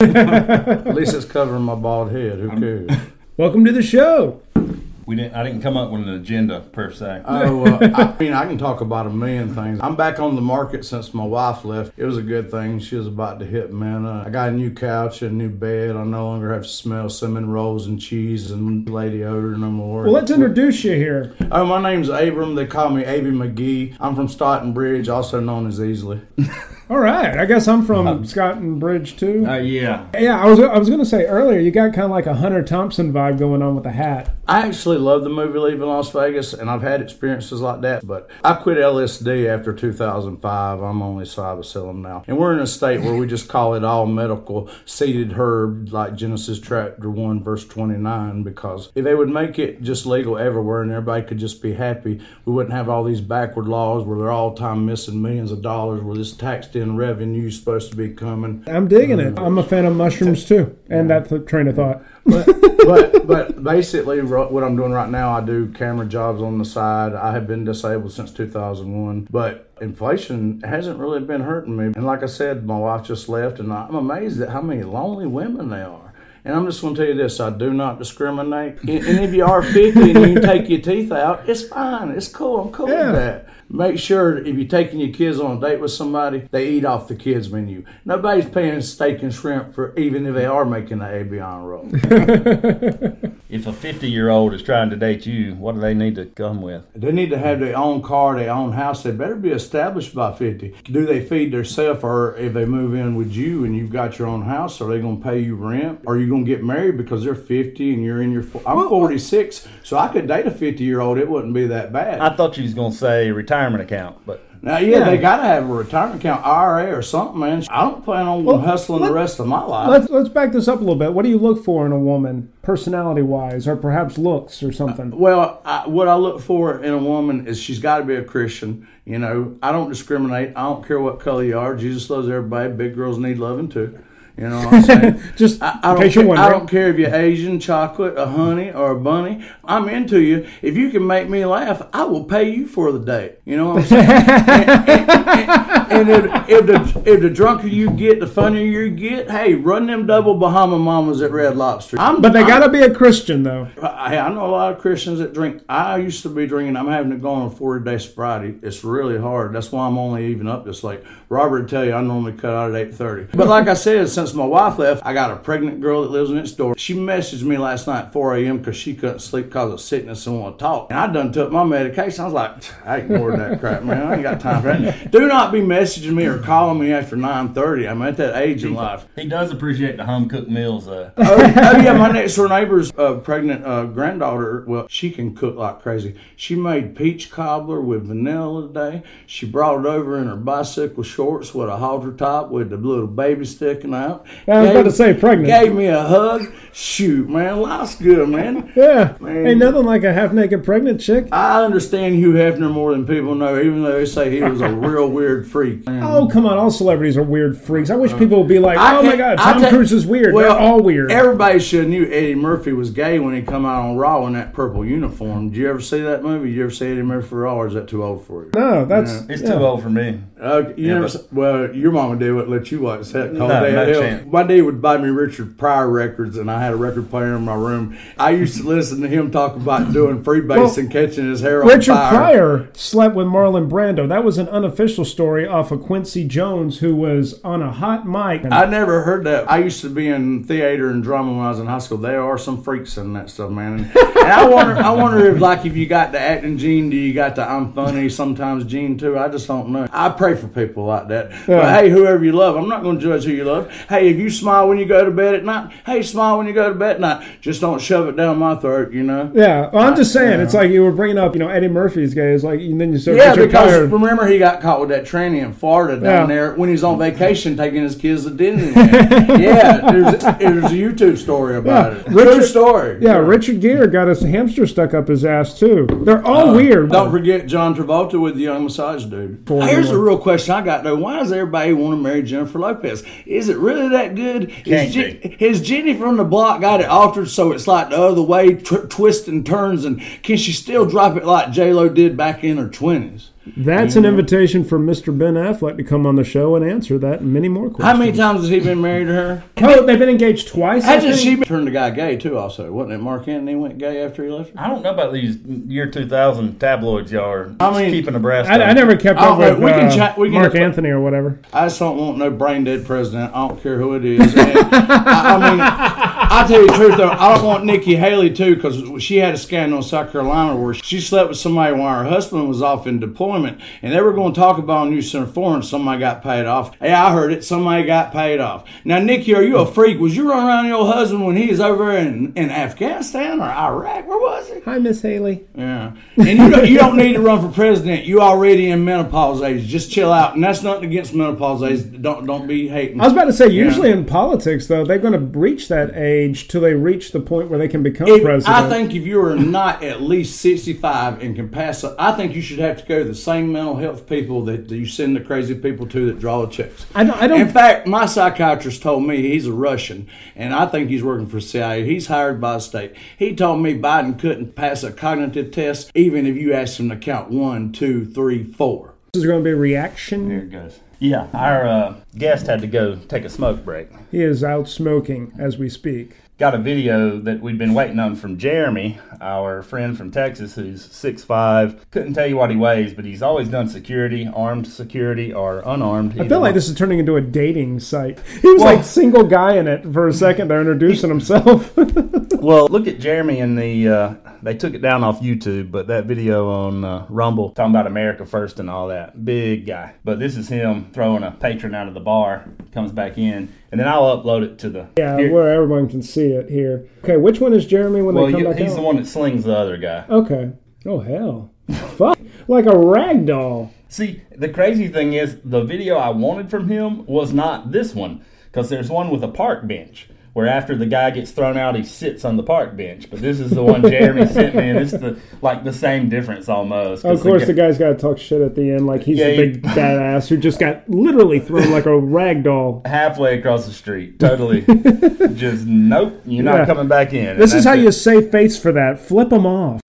At least it's covering my bald head. Who cares? Welcome to the show. We didn't. I didn't come up with an agenda per se. Oh, uh, I mean, I can talk about a million things. I'm back on the market since my wife left. It was a good thing. She was about to hit man. Uh, I got a new couch, a new bed. I no longer have to smell cinnamon rolls and cheese and lady odor no more. Well, let's introduce you here. Oh, my name's Abram. They call me Abey McGee. I'm from Staunton Bridge, also known as Easley. All right. I guess I'm from Staunton Bridge too. Uh, yeah. yeah, I was I was gonna say earlier, you got kind of like a Hunter Thompson vibe going on with the hat. I actually love the movie Leaving Las Vegas, and I've had experiences like that. But I quit LSD after 2005. I'm only Cybacillin now, and we're in a state where we just call it all medical seeded herb, like Genesis chapter one verse 29. Because if they would make it just legal everywhere and everybody could just be happy, we wouldn't have all these backward laws where they're all time missing millions of dollars, where this taxed in revenue supposed to be coming. I'm digging it. Mm. I'm a fan of mushrooms too, and that's the train of thought. but, but but basically what I'm doing right now, I do camera jobs on the side. I have been disabled since 2001, but inflation hasn't really been hurting me. And like I said, my wife just left, and I'm amazed at how many lonely women they are. And I'm just going to tell you this: I do not discriminate. And and if you are 50 and you take your teeth out, it's fine. It's cool. I'm cool Yeah. with that. Make sure if you're taking your kids on a date with somebody, they eat off the kids' menu. Nobody's paying steak and shrimp for even if they are making an Avion roll. If a 50 year old is trying to date you, what do they need to come with? They need to have their own car, their own house. They better be established by 50. Do they feed themselves, or if they move in with you and you've got your own house, are they going to pay you rent? Are you going to get married because they're 50 and you're in your. I'm 46, so I could date a 50 year old. It wouldn't be that bad. I thought you was going to say retirement account, but now, yeah, Yeah. they got to have a retirement account, IRA or something, man. I don't plan on hustling the rest of my life. Let's let's back this up a little bit. What do you look for in a woman, personality wise, or perhaps looks or something? Uh, well, I, what I look for in a woman is she's got to be a Christian. You know, I don't discriminate. I don't care what color you are. Jesus loves everybody. Big girls need loving too. You know what I'm saying? Just I, I don't case you're care, I don't care if you're Asian, chocolate, a honey, or a bunny. I'm into you. If you can make me laugh, I will pay you for the date. You know what I'm saying? and and, and if, if the if the drunker you get, the funnier you get. Hey, run them double Bahama Mamas at Red Lobster. I'm, But they got to be a Christian though. I, I know a lot of Christians that drink. I used to be drinking. I'm having to go on a 40 day sobriety. It's really hard. That's why I'm only even up this late. Robert would tell you I normally cut out at 8:30. But like I said, since my wife left, I got a pregnant girl that lives next door. She messaged me last night at 4 a.m. because she couldn't sleep because of sickness and want to talk. And I done took my medication. I was like, I ignored that crap, man. I ain't got time for that. Do not be messaging me or calling me after 9:30. I'm at that age in life. he does appreciate the home cooked meals. though. oh, oh, yeah, my next door neighbor's uh, pregnant uh, granddaughter. Well, she can cook like crazy. She made peach cobbler with vanilla today. She brought it over in her bicycle shorts with a halter top with the little baby sticking out. I was about to say pregnant. Gave me a hug. Shoot, man, life's good, man. Yeah, Man. ain't nothing like a half naked pregnant chick. I understand Hugh Hefner more than people know, even though they say he was a real weird freak. Oh come on! All celebrities are weird freaks. I wish people would be like, I "Oh my God, Tom ta- Cruise is weird." Well, They're all weird. Everybody should have knew Eddie Murphy was gay when he come out on Raw in that purple uniform. Did you ever see that movie? Did you ever see Eddie Murphy Raw, or is that too old for you? no, that's it's yeah. too old for me. Uh, you Yeah, never, but- s- well, your mama did what let you watch that. No, Day no Hell. chance. My dad would buy me Richard Pryor records, and I had a record player in my room. I used to listen to him talk about doing freebase Well, and catching his hair on Richard fire. Pryor slept with Marlon Brando. That was an unofficial story off of Quincy Jones, who was on a hot mic. I never heard that. I used to be in theater and drama when I was in high school. There are some freaks in that stuff, man. And, and I wonder, I wonder if like if you got the acting gene, do you got the I'm funny sometimes gene too? I just don't know. I pray for people like that. But hey, whoever you love, I'm not going to judge who you love. Hey, if you smile when you go to bed at night, hey, smile when you go to bed at night. Just don't shove it down my throat, you know. yeah, well, I'm just saying. It's like you were bringing up, you know, Eddie Murphy's gay. It's like, and then you said Yeah, because Pryor. remember he got caught with that tranny in Florida down Yeah. there when he's on vacation taking his kids to Disneyland. yeah, there's, there's a YouTube story about Yeah. it. True story. Yeah, Richard Gere got his hamster stuck up his ass too. They're Uh, all weird. Don't forget John Travolta with the young massage dude. Here's a real question I got Why does everybody want to marry Jennifer Lopez? Is it really that good? Is, Je- is Jenny from the block got it altered so it's like the other way, tw- twists and turns, and can she still drop it like J Lo did back in her twenties? That's an invitation for Mr. Ben Affleck to come on the show and answer that and many more questions. How many times has he been married to her? Oh, they've been engaged twice. I Hasn't think? she turned the guy gay too? Also, wasn't it? Marc Anthony went gay after he left her. I don't know about these year 2000 tabloids y'all are I mean, keeping abreast I. I never kept up with we can uh, chat- we can- Marc Anthony or whatever. I just don't want no brain dead president. I don't care who it is. And I, I mean, I tell you the truth though, I don't want Nikki Haley too because she had a scandal in South Carolina where she slept with somebody while her husband was off in deployment, and they were going to talk about a new Center Forum. Somebody got paid off. Hey, I heard it. Somebody got paid off. Now, Nikki, are you a freak? Was you running around your husband when he was over in, in Afghanistan or Iraq? Where was he? Hi, Miss Haley. Yeah, and you don't, you don't need to run for president. You already in menopause age. Just chill out, and that's nothing against menopause age. Don't don't be hating. I was about to say, usually in politics, though, they're going to reach that age till they reach the point where they can become If- president. I think if you are not at least 65 and can pass, a- I think you should have to go to the same mental health people that you send the crazy people to that draw the checks. I don't. I don't In fact, my psychiatrist told me he's a Russian, and I think he's working for CIA. He's hired by the state. He told me Biden couldn't pass a cognitive test even if you asked him to count one, two, three, four. this is going to be a reaction. There it goes. Yeah, our uh, guest had to go take a smoke break. He is out smoking as we speak. Got a video that we've been waiting on from Jeremy, our friend from Texas, who's 6'5". Couldn't tell you what he weighs, but he's always done security, armed security or unarmed. I feel like this is turning into a dating site. He was Well- like single guy in it for a second there, introducing himself. Well, look at Jeremy in the. Uh, they took it down off YouTube, but that video on uh, Rumble talking about America first and all that. Big guy. But this is him throwing a patron out of the bar, comes back in, and then I'll upload it to the. yeah, Here- where everyone can see it here. Okay, which one is Jeremy when well, they come you, back he's out? the one that slings the other guy. Okay. Oh hell, fuck, like a rag doll. See, the crazy thing is, the video I wanted from him was not this one, because there's one with a park bench. Where after the guy gets thrown out, he sits on the park bench. But this is the one Jeremy sent me, and it's the like the same difference almost. Of course, guy- the guy's got to talk shit at the end, like he's Yeah, a he- big badass who just got literally thrown like a rag doll. halfway across the street. Totally. just nope, you're not Yeah. coming back in. This is how that's you save face for that. Flip them off.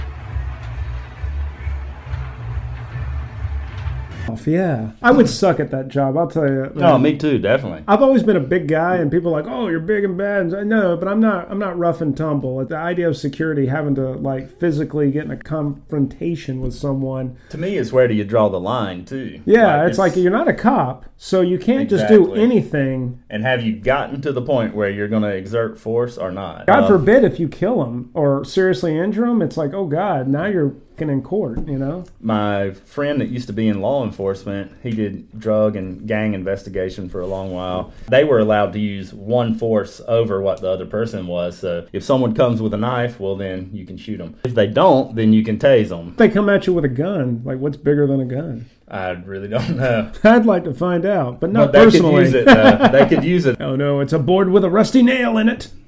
Off, Yeah, I would suck at that job. I'll tell you. Oh, me too, definitely. I've always been a big guy, and people are like, "Oh, you're big and bad." And I know, but I'm not. I'm not rough and tumble. The idea of security having to like physically get in a confrontation with someone. To me, it's where do you draw the line too? Yeah, it's, like you're not a cop, so you can't just do anything. And have you gotten to the point where you're going to exert force or not? God Uh, forbid if you kill him or seriously injure him, it's like, oh God, now you're in court. You know. my friend that used to be in law enforcement, he did drug and gang investigation for a long while. They were allowed to use one force over what the other person was. So if someone comes with a knife, well, then you can shoot them. If they don't, then you can tase them. They come at you with a gun. Like, what's bigger than a gun? I really don't know. I'd like to find out, but not But they personally. could use it. Uh, they could use it. Oh no, it's a board with a rusty nail in it.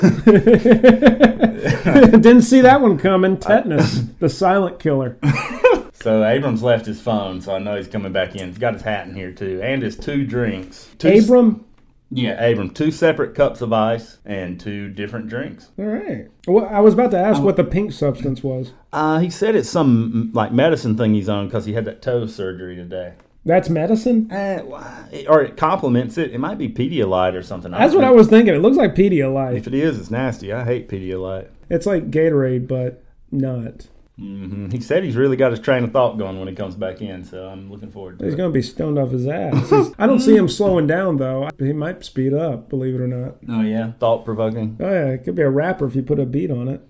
Didn't see that one coming. Tetanus, the silent killer. So Abrams left his phone, so I know he's coming back in. He's got his hat in here too, and his two drinks. Two, Abram. Yeah, Abram. Two separate cups of ice and two different drinks. All right. Well, I was about to ask what the pink substance was. Uh, he said it's some mm, like medicine thing he's on because he had that toe surgery today. That's medicine. Why- or it complements it. It might be Pedialyte or something. That's what I was thinking. It looks like Pedialyte. If it is, it's nasty. I hate Pedialyte. It's like Gatorade, but not. Hmm He said he's really got his train of thought going when he comes back in, so I'm looking forward to He's it. going to be stoned off his ass. I don't see him slowing down though. He might speed up, believe it or not. Oh yeah, thought provoking. Oh yeah, it could be a rapper if you put a beat on it.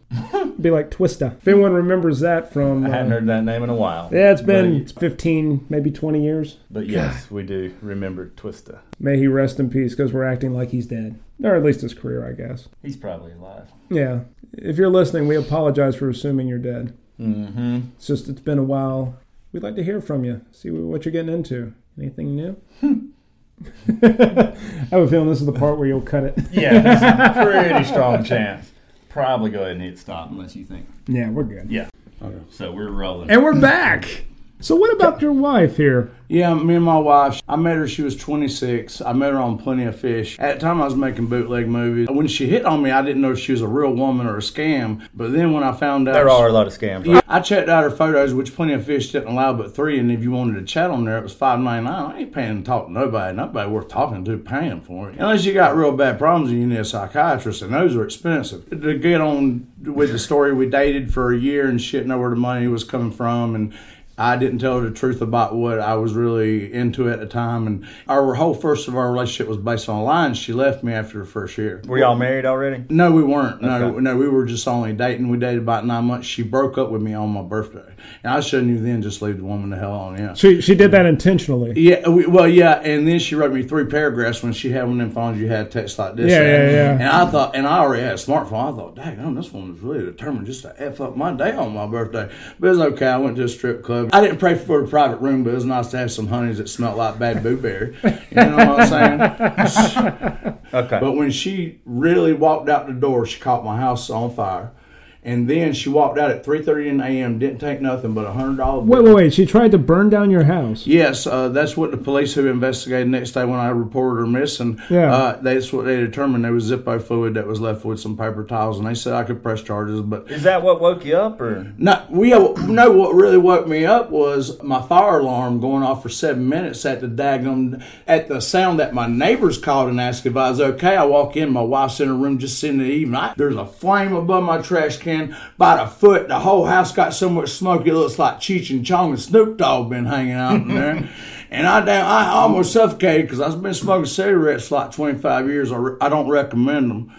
be like Twista. If anyone remembers that from, I hadn't uh, heard that name in a while. yeah, it's been But, 15, maybe 20 years. but yes, we do remember Twista. May he rest in peace because we're acting like he's dead. Or at least his career, I guess. He's probably alive. Yeah. If you're listening, we apologize for assuming you're dead. Mm-hmm. It's just, it's been a while. We'd like to hear from you, see what you're getting into. Anything new? I have a feeling this is the part where you'll cut it. Yeah, there's a pretty strong chance. Probably go ahead and hit stop unless you think. Yeah, we're good. Yeah. Okay. So we're rolling. And we're back. So what about your wife here? Yeah, me and my wife, I met her, she was 26. I met her on Plenty of Fish. At the time, I was making bootleg movies. When she hit on me, I didn't know if she was a real woman or a scam. But then when I found out. There are a lot of scams. Yeah, I checked out her photos, which Plenty of Fish didn't allow but three. And if you wanted to chat on there, it was five ninety nine. I ain't paying to talk to nobody. Nobody worth talking to paying for it. Unless you got real bad problems and you need a psychiatrist, and those are expensive. To get on with the story, we dated for a year and shit, know where the money was coming from. And I didn't tell her the truth about what I was really into at the time. And our whole first of our relationship was based on lines. She left me after the first year. Were y'all married already? No, we weren't. No, Okay. no, we were just only dating. We dated about nine months. She broke up with me on my birthday, and I should have knew then. Just leave the woman the hell on. Yeah. She she did that intentionally. Yeah, uh, we, well, yeah, and then she wrote me three paragraphs when she had one of them phones you had text like this. Yeah, and, yeah, yeah. And I thought, and I already had a smartphone. I thought, dang, this one woman's really determined just to f up my day on my birthday. But it was okay. I went to a strip club. I didn't pray for a private room, but it was nice to have some honeys that smelled like bad blueberry. You know what I'm saying? Okay. But when she really walked out the door, she caught my house on fire. And then she walked out at 3.30 in the a.m., didn't take nothing but a $100 Wait, wait, wait. She tried to burn down your house. Yes, uh, that's what the police who investigated next day when I reported her missing. Yeah. Uh, that's what they determined. There was Zippo fluid that was left with some paper towels, and they said I could press charges. But Is that what woke you up, or no, we know what really woke me up was my fire alarm going off for seven minutes at the daggum at the sound that my neighbors called and asked if I was okay. I walk in, my wife's in her room just sitting there eating. I, there's a flame above my trash can about a foot. The whole house got so much smoke it looks like Cheech and Chong and Snoop Dogg been hanging out in there. And I damn, I almost suffocated because I've been smoking cigarettes for like 25 years. I, re- I don't recommend them.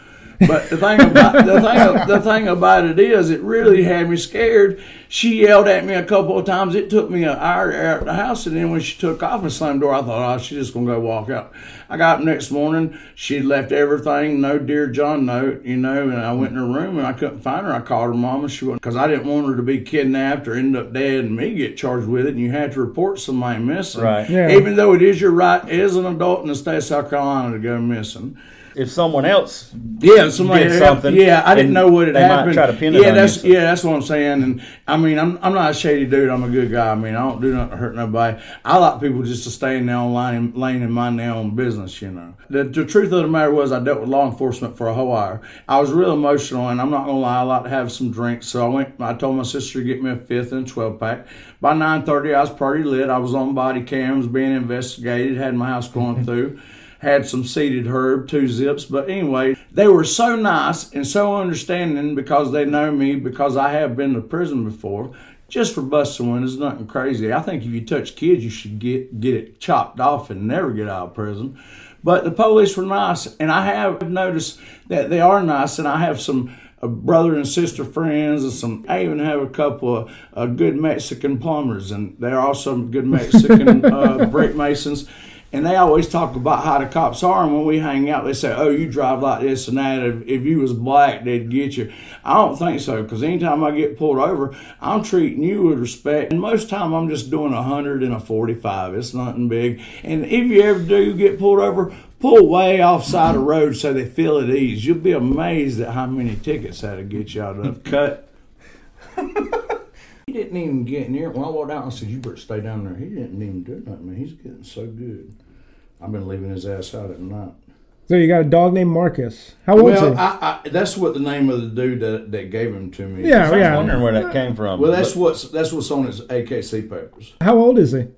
But the thing about the thing the thing about it is, it really had me scared. She yelled at me a couple of times. It took me an hour to air out the house, and then when she took off and slammed the door, I thought, oh, she's just gonna go walk out. I got up next morning. She'd left everything, no dear John note, you know. And I went in her room and I couldn't find her. I called her mama. She went because I didn't want her to be kidnapped or end up dead and me get charged with it. And you had to report somebody missing, Right. Yeah. Even though it is your right as an adult in the state of South Carolina to go missing. If someone else Yeah, somebody did something, Yeah, I didn't know what had they might happened. try to pin it yeah, on that's you. yeah, that's what I'm saying. And I mean, I'm I'm not a shady dude. I'm a good guy. I mean, I don't do nothing to hurt nobody. I like people just to stay in their own lane, and lane and mind their own business. You know, the, the truth of the matter was, I dealt with law enforcement for a whole hour. I was real emotional, and I'm not gonna lie, I like to have some drinks. So I went. I told my sister to get me a fifth and a twelve pack. By 9:30, I was pretty lit. I was on body cams, being investigated. Had my house going through had some seeded herb, two zips. But anyway, they were so nice and so understanding because they know me, because I have been to prison before. Just for busting one is nothing crazy. I think if you touch kids, you should get get it chopped off and never get out of prison. But the police were nice, and I have noticed that they are nice, and I have some uh, brother and sister friends, and some. I even have a couple of uh, good Mexican plumbers, and they're also good Mexican uh, brick masons. And they always talk about how the cops are, and when we hang out, they say, "Oh, you drive like this and that. If, if you was black, they'd get you." I don't think so, because anytime I get pulled over, I'm treating you with respect. And most time, I'm just doing a hundred and a forty-five. It's nothing big. And if you ever do get pulled over, pull way off side of the road so they feel at ease. You'll be amazed at how many tickets that'll get you out of cut. He didn't even get near. it When I walked out, I said, "You better stay down there." He didn't even do nothing. Man, he's getting so good. I've been leaving his ass out at night. So you got a dog named Marcus. How old's Well, he? I, I, that's what the name of the dude that, that gave him to me. Yeah, I was yeah. wondering where that came from. Well, that's what's that's what's on his AKC papers. How old is he?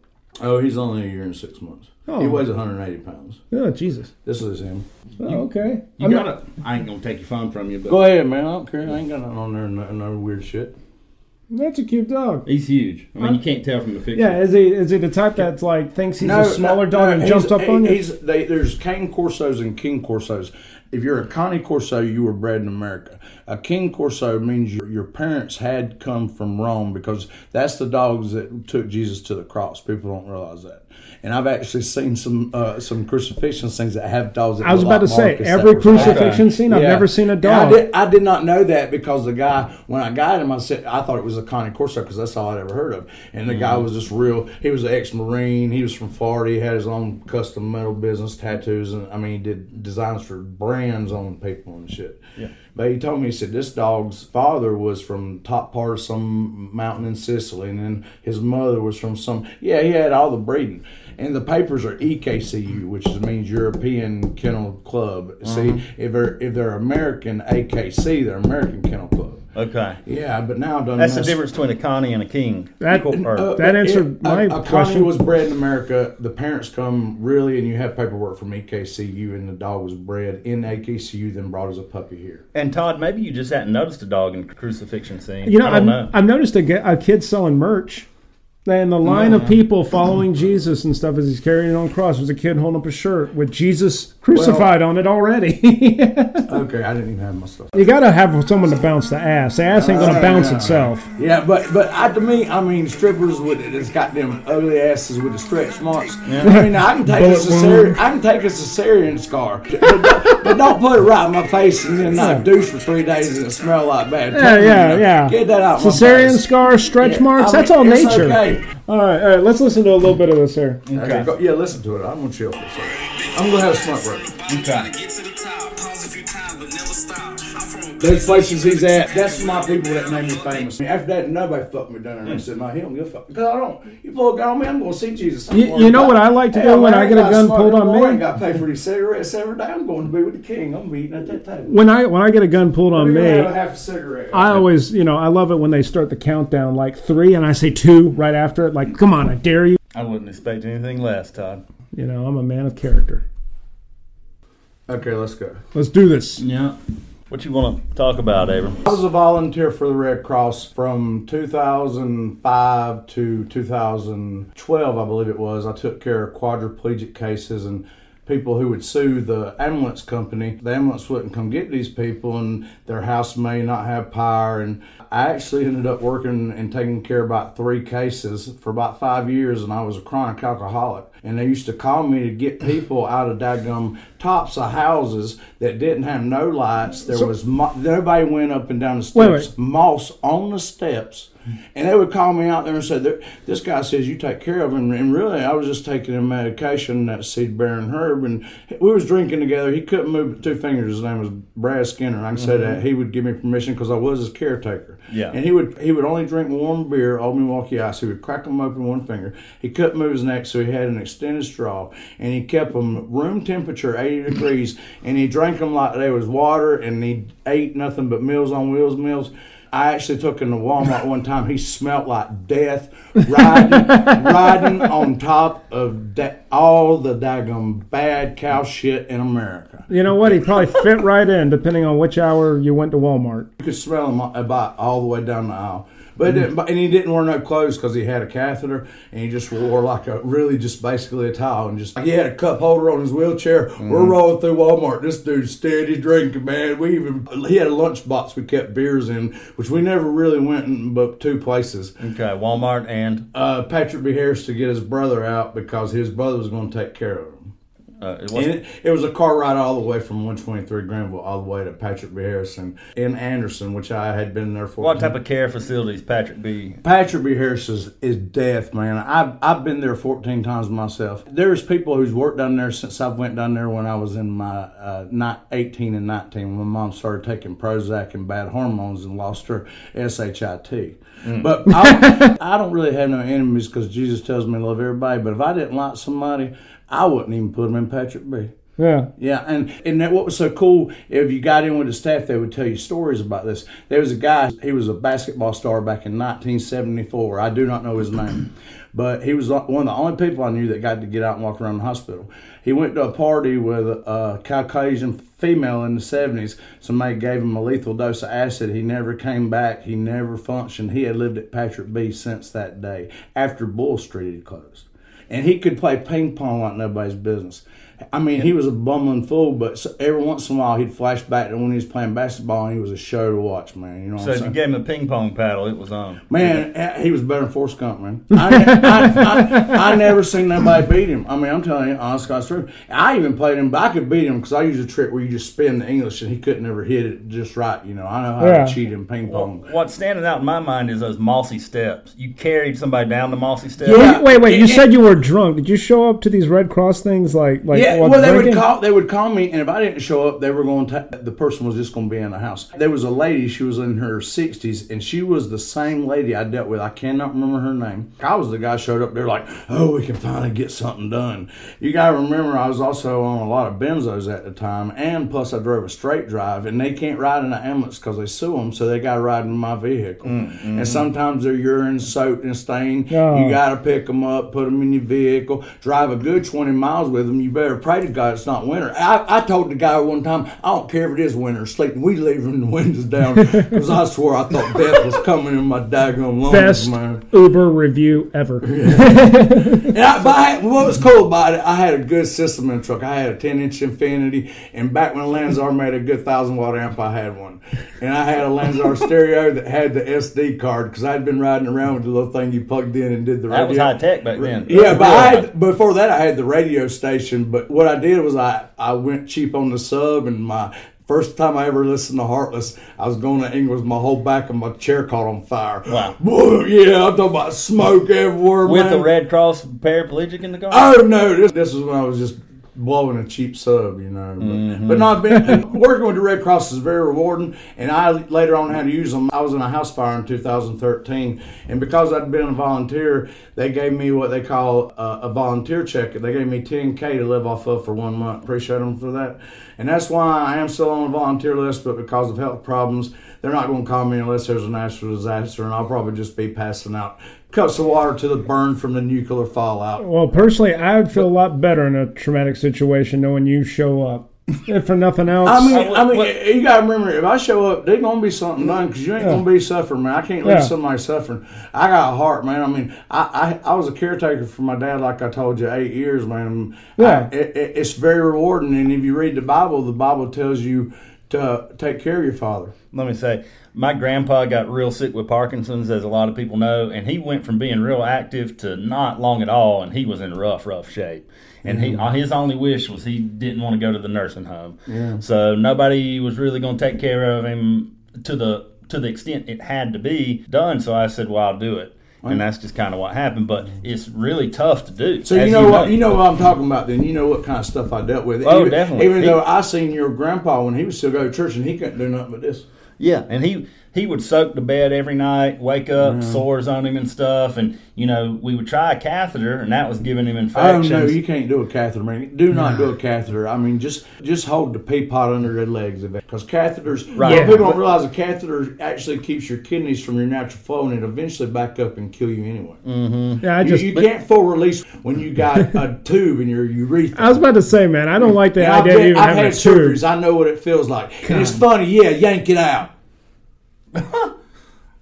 Oh, he's only a year and six months. Oh. He weighs 180 pounds. Oh, Jesus. This is him. Oh, okay. You I'm got not- to I ain't gonna take your phone from you, but Go ahead, man. I don't care. I ain't got nothing on there. No, no weird shit. That's a cute dog. he's huge. I mean, you can't tell from the picture. Yeah, is he is he the type that's like thinks he's a smaller dog and he's- jumps up he- on you? He's, they, there's cane corsos and king corsos. If you're a connie corso, you were bred in America. A king corso means your, your parents had come from Rome because that's the dogs that took Jesus to the cross. People don't realize that. And I've actually seen some uh, some crucifixion scenes that have dogs. That I was about to say Marcus every that were black. crucifixion scene. I've Yeah. never seen a dog. I did, I did not know that because the guy, when I got him, I said I thought it was a Connie Corso because that's all I'd ever heard of. And the guy was just real. He was an ex-marine. He was from Florida. He had his own custom metal business, tattoos, and I mean, he did designs for hands on people and shit. Yeah. But he told me, he said, this dog's father was from top part of some mountain in Sicily, and then his mother was from some, yeah, he had all the breeding. And the papers are EKCU, which means European Kennel Club. See, uh-huh. if they're if they're American AKC, they're American Kennel Club. Okay. Yeah, but now done That's the difference between a Connie and a King. That- or- uh, That answered a- my a, Connie question. was bred in America. The parents come really, and you have paperwork from EKCU, and the dog was bred in AKCU, then brought as a puppy here. and Todd, maybe you just hadn't noticed a dog in the crucifixion scene. You know, I I've, don't know. I've noticed a, a kid selling merch. And the line of people following Jesus and stuff as he's carrying it on cross was a kid holding up a shirt with Jesus crucified on it already. Okay, I didn't even have my stuff. you got to have someone to bounce the ass. The ass ain't going to oh, bounce yeah. itself. Yeah, but but I, to me, I mean, strippers with it's got them ugly asses with the stretch marks. I mean, I can take a cesarean. I can take a cesarean scar, but, but don't put it right in my face and then not douche for three days and it smell like bad. Yeah, yeah, yeah. Get that out. my Cesarean face. scar, stretch Yeah, marks, I that's mean, all it's nature. Okay. All right, all right, let's listen to a little bit of this here. Okay, go- yeah, listen to it. I'm gonna chill for a second. I'm gonna have a smoke break. Okay. Those places he's at, that's my people that made me famous. After that, nobody fucked me down. And I hmm. said, no, he don't give a fuck. Because I don't. You pull a gun on me, I'm going to see Jesus. I'm You- you know what I like to do Hell, when man, I get a gun pulled on me? I ain't got to pay for these cigarettes every day. I'm going to be with the king. I'm going to be eating at that table. When I when I get a gun pulled on me, have a half a cigarette. I always, you know, I love it when they start the countdown like three and I say two right after it. Like, come on, I dare you. I wouldn't expect anything less, Todd. You know, I'm a man of character. Okay, let's go. Let's do this. Yeah. What you want to talk about, Abram? I was a volunteer for the Red Cross from 2005 to 2012, I believe it was. I took care of quadriplegic cases and people who would sue the ambulance company. The ambulance wouldn't come get these people, and their house may not have power. And I actually ended up working and taking care of about three cases for about five years, and I was a chronic alcoholic. And they used to call me to get people out of daggum tops of houses that didn't have no lights. There was mo- nobody went up and down the steps. Wait, wait. Moss on the steps. And they would call me out there and say, "This guy says you take care of him." And really, I was just taking him medication, that seed bearing herb, and we was drinking together. He couldn't move two fingers. His name was Brad Skinner. And I can say that he would give me permission because I was his caretaker. Yeah. And he would he would only drink warm beer, old Milwaukee Ice. He would crack them open with one finger. He couldn't move his neck, so he had an extended straw, and he kept them room temperature, eighty degrees, and he drank them like they was water, and he ate nothing but Meals on Wheels meals. I actually took him to Walmart one time. He smelled like death, riding, riding on top of da- all the daggum bad cow shit in America. You know what? He probably fit right in, depending on which hour you went to Walmart. You could smell him about all the way down the aisle. But didn't, and he didn't wear no clothes because he had a catheter, and he just wore like a really just basically a towel and just he had a cup holder on his wheelchair. We're rolling through Walmart. This dude's steady drinking, man. We even he had a lunchbox we kept beers in, which we never really went in but two places. Okay, Walmart and Uh, Patrick B. Harris to get his brother out because his brother was going to take care of him. Uh, it wasn't, it, it was a car ride all the way from 123 Granville all the way to Patrick B. Harrison in Anderson, which I had been there for. what type of care facilities Patrick B? Patrick B. Harris is, is death, man. I've, I've been there 14 times myself. There's people who's worked down there since I went down there when I was in my uh, not 18 and 19 when my mom started taking Prozac and bad hormones and lost her SHIT. But I, I don't really have no enemies because Jesus tells me to love everybody. But if I didn't like somebody, I wouldn't even put them in Patrick B. Yeah. Yeah, and and that what was so cool, if you got in with the staff, they would tell you stories about this. There was a guy, he was a basketball star back in 1974. I do not know his name, but he was one of the only people I knew that got to get out and walk around the hospital. He went to a party with a Caucasian female in the 70s. Somebody gave him a lethal dose of acid. He never came back. He never functioned. He had lived at Patrick B since that day, after Bull Street had closed and he could play ping pong like nobody's business. I mean, he was a bumbling fool, but every once in a while he'd flash back to when he was playing basketball, and he was a show to watch, man. You know what So I'm if you gave him a ping pong paddle, it was on. Man, eh, he was better than Forrest Gump, man. I, I, I, I never seen nobody beat him. I mean, I'm telling you, honest God's truth. I even played him, but I could beat him because I used a trick where you just spin the English and he couldn't ever hit it just right. You know, I know how Yeah. to cheat in ping pong. What's standing out in my mind is those mossy steps. You carried somebody down the mossy steps. Yeah. Wait, wait, wait. You It- said you were drunk. Did you show up to these Red Cross things like like Yeah, well, they would call. They would call me, and if I didn't show up, they were going to. The person was just going to be in the house. There was a lady. She was in her sixties, and she was the same lady I dealt with. I cannot remember her name. I was the guy showed up. They're like, "Oh, we can finally get something done." You got to remember, I was also on a lot of benzos at the time, and plus I drove a straight drive, and they can't ride in an ambulance because they sue them, so they got to ride in my vehicle. Mm, mm. And sometimes they're urine soaked and stained. Oh. You got to pick them up, put them in your vehicle, drive a good 20 miles with them. You better pray to God it's not winter. I, I told the guy one time, I don't care if it is winter or sleeping, we leaving the windows down because I swore I thought death was coming in my daggone lungs, Best man. Uber review ever. And I, but I what was cool about it, I had a good system in the truck. I had a 10 inch Infinity, and back when Lanzar made a good 1,000 watt amp, I had one. And I had a Lanzar stereo that had the SD card because I'd been riding around with the little thing you plugged in and did the radio. That was high tech back then. Yeah, but I had, before that I had the radio station. But what I did was I, I went cheap on the sub, and my first time I ever listened to Heartless, I was going to Ingles. My whole back of my chair caught on fire. Wow. Boy, yeah, I'm talking about smoke everywhere. With man. the Red Cross paraplegic in the car. Oh no, this this was when I was just blowing a cheap sub, you know. But, Mm-hmm. but not been working with the Red Cross is very rewarding, and I later on had to use them. I was in a house fire in 2013, and because I'd been a volunteer, they gave me what they call a, a volunteer check. They gave me 10k to live off of for one month. Appreciate them for that, and that's why I am still on the volunteer list. But because of health problems, they're not going to call me unless there's a natural disaster, and I'll probably just be passing out cups of water to the burn from the nuclear fallout. Well, personally, I would feel a lot better in a traumatic situation knowing you show up. If for nothing else, I mean, I mean, what- you gotta remember if I show up, there's gonna be something done because you ain't gonna be suffering, man. I can't leave Yeah. somebody suffering. I got a heart, man. I mean, I, I I was a caretaker for my dad, like I told you, eight years, man. Yeah. I- it, it- it's very rewarding, and if you read the Bible, the Bible tells you to take care of your father. let me say, my grandpa got real sick with Parkinson's, as a lot of people know, and he went from being real active to not long at all, and he was in rough, rough shape. And he, uh, his only wish was he didn't want to go to the nursing home. Yeah. So nobody was really going to take care of him to the to the extent it had to be done. So I said, "Well, I'll do it." And that's just kind of what happened. But it's really tough to do. So as you know what you know what I'm talking about. Then you know what kind of stuff I dealt with. Oh, even, definitely. Even He- though I seen your grandpa when he was still go to church and he couldn't do nothing but this. Yeah, and he he would soak the bed every night, wake up, Mm-hmm. sores on him and stuff, and you know we would try a catheter, and that was giving him infections. Oh infections. no, you can't do a catheter, man. Do not do a catheter. I mean, just just hold the pea pot under their legs, because catheters. Right. Right. People don't realize a catheter actually keeps your kidneys from your natural flow, and it eventually back up and kill you anyway. yeah, I You, just you can't full release when you got a tube in your urethra. I was about to say, man, I don't like the And I've, idea of been- even I've having had a tube. surgeries. I know what it feels like, and it's funny. Yeah, yank it out.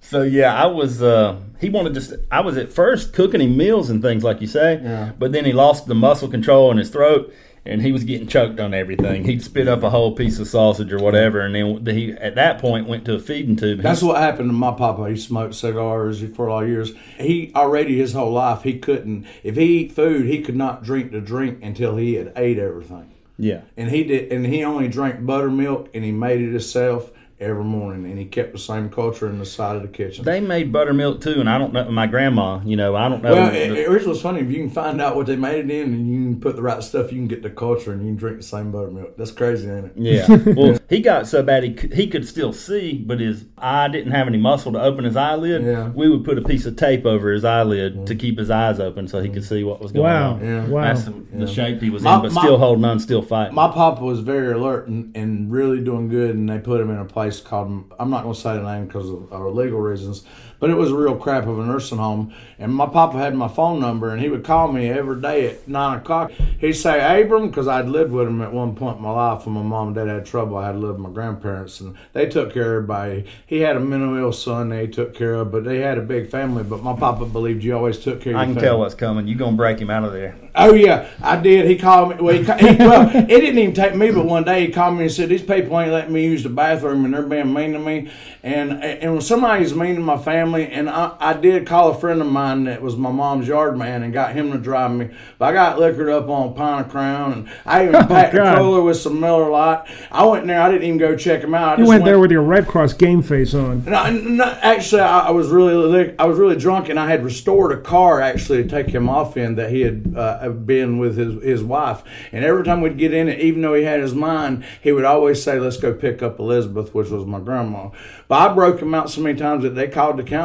So yeah, I was. Uh, he wanted just. I was at first cooking him meals and things like you say, Yeah. but then he lost the muscle control in his throat, and he was getting choked on everything. He'd spit up a whole piece of sausage or whatever, and then he at that point went to a feeding tube. That's what happened to my papa. He smoked cigars for a lot of years. He already his whole life he couldn't. If he eat food, he could not drink the drink until he had ate everything. yeah. And he did, and he only drank buttermilk, and he made it himself every morning, and he kept the same culture in the side of the kitchen. They made buttermilk too, and I don't know my grandma. You know, I don't know. well, the- it, it here's what's funny: if you can find out what they made it in, and you can put the right stuff, you can get the culture, and you can drink the same buttermilk. That's crazy, ain't it? Yeah. Well, he got so bad he could, he could still see, but his eye didn't have any muscle to open his eyelid. Yeah. We would put a piece of tape over his eyelid to keep his eyes open so he could see what was going Wow, on. Yeah. wow. That's the, the shape he was My- in, but my- still holding on, still fighting. My papa was very alert and, and really doing good, and they put him in a place called I'm not going to say the name because of our legal reasons, but it was a real crap of a nursing home. And my papa had my phone number, and he would call me every day at nine o'clock. He'd say, "Abram," because I'd lived with him at one point in my life when my mom and dad had trouble. I had to live with my grandparents, and they took care of everybody. He had a mental ill son they took care of, but they had a big family. But my papa believed you always took care of I can family. tell what's coming. You're going to break him out of there. Oh yeah, I did. He called me. Well, he, he, well, it didn't even take me, but one day he called me and said, "These people ain't letting me use the bathroom, and they're being mean to me." And and when somebody's mean to my family, and I, I did call a friend of mine that was my mom's yard man and got him to drive me. But I got liquored up on of Crown, and I even packed a cooler with some Miller Lite. I went in there. I didn't even go check him out. I You just went there with your Red Cross game face on. no, no, actually, I, I was really I was really drunk, and I had restored a car actually to take him off in that he had uh, being with his his wife. And every time we'd get in it, even though he had his mind, he would always say, "Let's go pick up Elizabeth," which was my grandma. But I broke him out so many times that they called the county,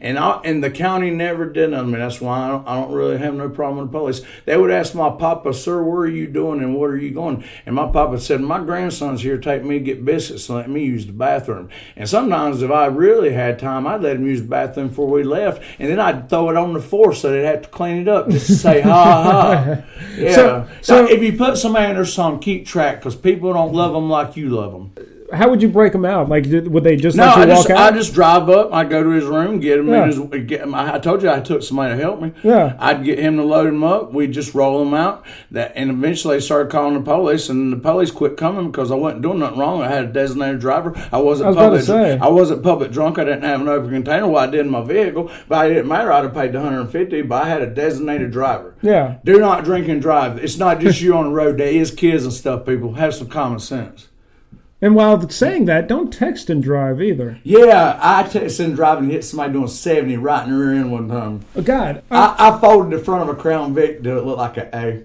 and I, and the county never did nothing. to me. That's why I don't, I don't really have no problem with the police. They would ask my papa, "Sir, where are you doing and what are you going?" And my papa said, "My grandson's here. Take me to get biscuits and let me use the bathroom." And sometimes, if I really had time, I'd let him use the bathroom before we left, and then I'd throw it on the floor so they'd have to clean it up just to say ha ha. Yeah. So- So, so- if you put somebody their song, keep track because people don't love them like you love them. How would you break them out? Like, did, would they just No, let you I walk just? I just drive up. I go to his room, get him Yeah. in his. Get him, I I told you I took somebody to help me. Yeah. I'd get him to load him up. We would just roll him out. That and eventually they started calling the police, and the police quit coming because I wasn't doing nothing wrong. I had a designated driver. I wasn't I was public. I wasn't public drunk. I didn't have an open container. Well, I did in my vehicle, but it didn't matter. I'd have paid the hundred and fifty, but I had a designated driver. Yeah. Do not drink and drive. It's not just you on the road. There is kids and stuff. People have some common sense. And while saying that, don't text and drive either. Yeah, I texted and driving and hit somebody doing 70 right in the rear end one time. Oh, God, I, I, I folded the front of a Crown Vic to look like an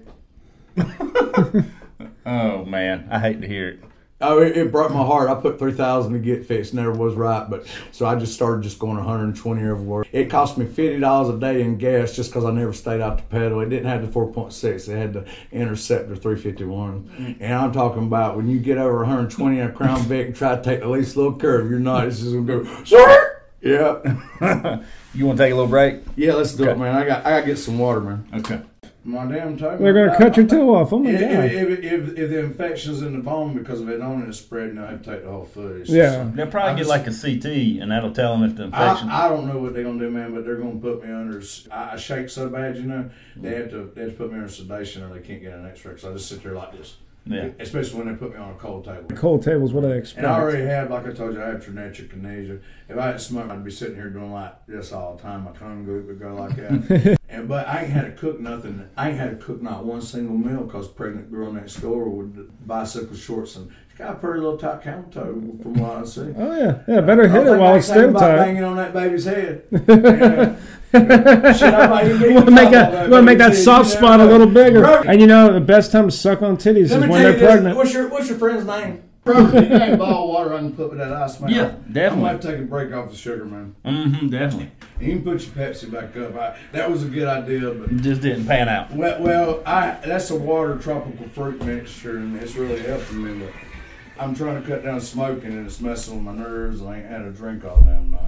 A. Oh man, I hate to hear it. Oh, it, it broke my heart. I put 3000 to get fixed. Never was right. But so I just started just going 120 everywhere. It cost me $50 a day in gas just because I never stayed out the pedal. It didn't have the 4.6. It had the Interceptor 351. And I'm talking about when you get over 120 in a Crown Vic and try to take the least little curve, you're not. It's just going to go, sir. Yeah. You want to take a little break? Yeah, let's do it, man. I got I got to get some water, man. Okay. My damn toe. they're going to cut your toe off. Oh, my If, God. if, if, if, if the infection's in the bone because of it on it, it's spreading, I have to take the whole foot. It's Yeah. They'll probably I get just- like a CT, and that'll tell them if the infection. I, I don't know what they're gonna do, man, but they're gonna put me under. I, I shake so bad, you know. They have to they have to put me under sedation, or they can't get an X-ray. So I just sit there like this. Yeah. Especially when they put me on a cold table. Cold tables, what do they expect? And I already have, like I told you, I have trichinokinesia. If I had smoked, I'd be sitting here doing like this all the time. My tongue would would go like that. and but I ain't had to cook nothing. I ain't had to cook not one single meal because pregnant girl next door with bicycle shorts and she got a pretty little tight camel toe from what I see. oh, yeah. Yeah, better hit I it while it's still tight. banging on that baby's head. Yeah. Shit, I might even be You want to make on that, top you of want to make that baby's soft head, spot a you know. little bigger. Right. And you know, the best time to suck on titties is Let me when they're this. pregnant. What's your What's your friend's name? Bro, you got bottle of water I can put with that ice, man. Yeah, I'm gonna definitely. have to take a break off the sugar, man. Mm-hmm, definitely. You can put your Pepsi back up. I, that was a good idea, but Just didn't pan out. well, well, I that's a water tropical fruit mixture, and it's really helping me. But I'm trying to cut down smoking, and it's messing with my nerves. I ain't had a drink all damn night.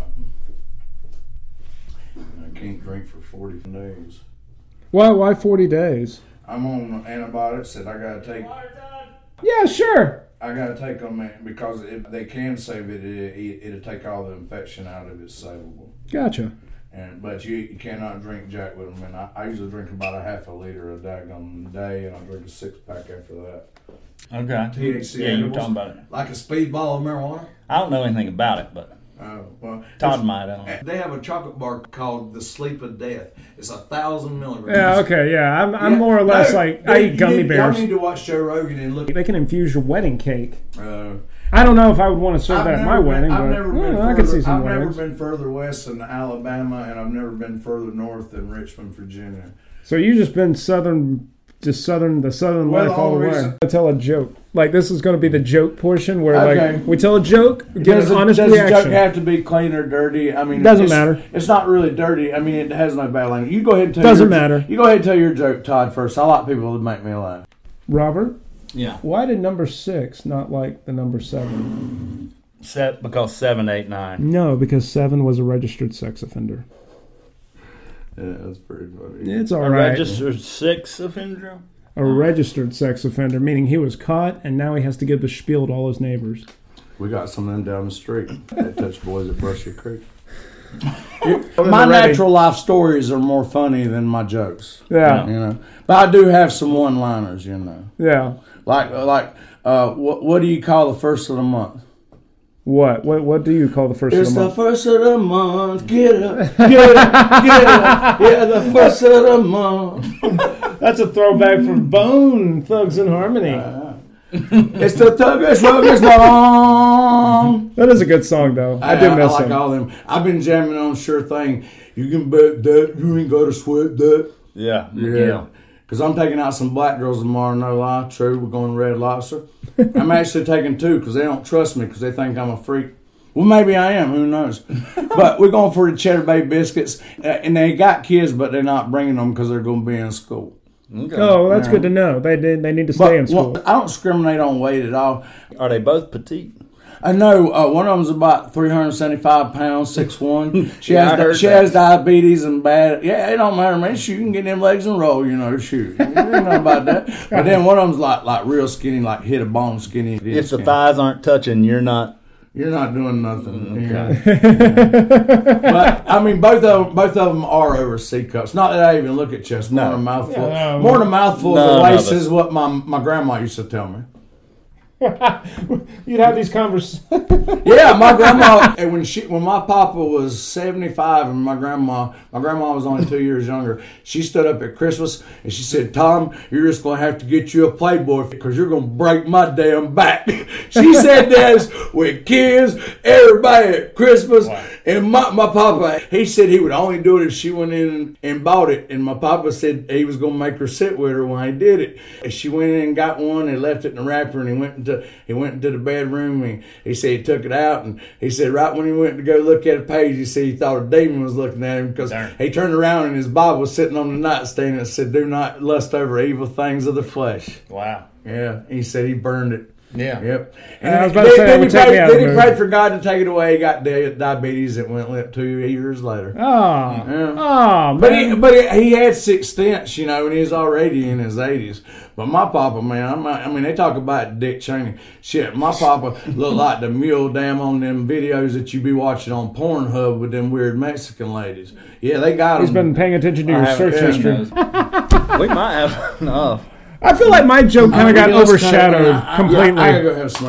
I can't drink for 40 days. Why, why 40 days? I'm on antibiotics that I gotta take. Yeah, sure. I gotta take them because if they can save it, it, it, it'll take all the infection out if it's savable. Gotcha. And but you, you cannot drink Jack with them. And I, I usually drink about a half a liter a daggum a day, and I drink a six pack after that. Okay. THC Yeah, you were talking about it. Like a speedball of marijuana. I don't know anything about it, but Oh well, Todd might. I don't know. They have a chocolate bar called the Sleep of Death. It's a thousand milligrams. Yeah, okay, yeah. I'm, I'm Yeah. more or less No, like, you- I eat gummy you, Y'all bears. need to watch Joe Rogan and look. They can infuse your wedding cake. Uh, I don't know if I would want to serve that at my been, wedding, I've but never yeah, been I further, could see some I've never been further west than Alabama, and I've never been further north than Richmond, Virginia. So you just been southern, just southern, the southern Well, life all the the way. reason- I tell a joke. Like this is going to be the joke portion where Okay. like we tell a joke, get does an it- honest does the reaction. joke have to be clean or dirty? I mean, Doesn't it's- matter. It's not really dirty. I mean, it has no bad language. You go ahead and tell. Doesn't your, matter. You go ahead and tell your joke, Todd. First, I like people that make me laugh. Robert, Yeah. why did number six not like the number seven? Set because seven, eight, nine. No, because seven was a registered sex offender. Yeah, that's pretty funny. It's all A right. registered six offender. A registered sex offender, meaning he was caught and now he has to give the spiel to all his neighbors. We got some of them down the street that touch boys at Brushy Creek. My My natural life stories are more funny than my jokes. Yeah, You know, but I do have some one-liners. You know, yeah. like like uh, what what do you call the first of the month? What? What? What do you call the first It's of the It's the first of the month. Get up, get up, get up. Yeah, the first of the month. That's a throwback from Bone Thugs in Harmony. Uh, it's the Thuggish Ruggish long. That is a good song, though. I, I, do I, miss like him. all them. I've been jamming on Sure Thing. You can bet that you ain't got to sweat that. Yeah. Yeah. Because I'm taking out some black girls tomorrow, no lie. True, we're going to Red Lobster. I'm actually taking two because they don't trust me because they think I'm a freak. Well, maybe I am. Who knows? but we're going for the Cheddar Bay biscuits, uh, and they got kids, but they're not bringing them because they're going to be in school. Okay. Oh, that's good to know. They did. They need to stay But, in school. well, I don't discriminate on weight at all. Are they both petite? I know uh, one of them's about 375 pounds, six one. She Yeah, has heard she that. has diabetes and bad. Yeah, it don't matter, man. Shoot, you can get them legs and roll. You know, shoot. You know about that. But then one of them's like like real skinny, like hit a bone skinny. If the thighs aren't touching, you're not. You're not doing nothing. Okay. Yeah. but I mean, both of them, both of them are over C cups. Not that I even look at chest. More No. than a mouthful. Yeah, no. more than a mouthful None of of waste us. is what my my grandma used to tell me. You'd have these conversations. Yeah, my grandma. and when she, when my papa was seventy five, and my grandma, my grandma was only two years younger. She stood up at Christmas and she said, "Tom, you're just gonna have to get you a Playboy because you're gonna break my damn back." she said this with kids, everybody at Christmas, and my my papa. He said he would only do it if she went in and, bought it, and my papa said he was gonna make her sit with her when he did it. And she went in and got one and left it in the wrapper, and he went he went into the bedroom and he said he took it out and he said right when he went to go look at a page, he said he thought a demon was looking at him because he turned around and his Bible was sitting on the nightstand and said, "Do not lust over evil things of the flesh." Wow. Yeah, he said he burned it. Yeah. Yep. And I was about to say, that then, would he prayed, then the he mood. prayed for God to take it away. He got diabetes. It went limp two years later. Oh, Yeah. oh, But he, but he, he had six stents, you know, and he was already in his eighties. But my papa, man, I'm I mean, they talk about Dick Cheney. Shit, my papa looked like the mule damn on them videos that you be watching on Pornhub with them weird Mexican ladies. Yeah, they got He's him. been paying attention to I your search history. we might have enough. I feel like my joke uh, kind of got overshadowed I- uh, completely. I, gotta go have some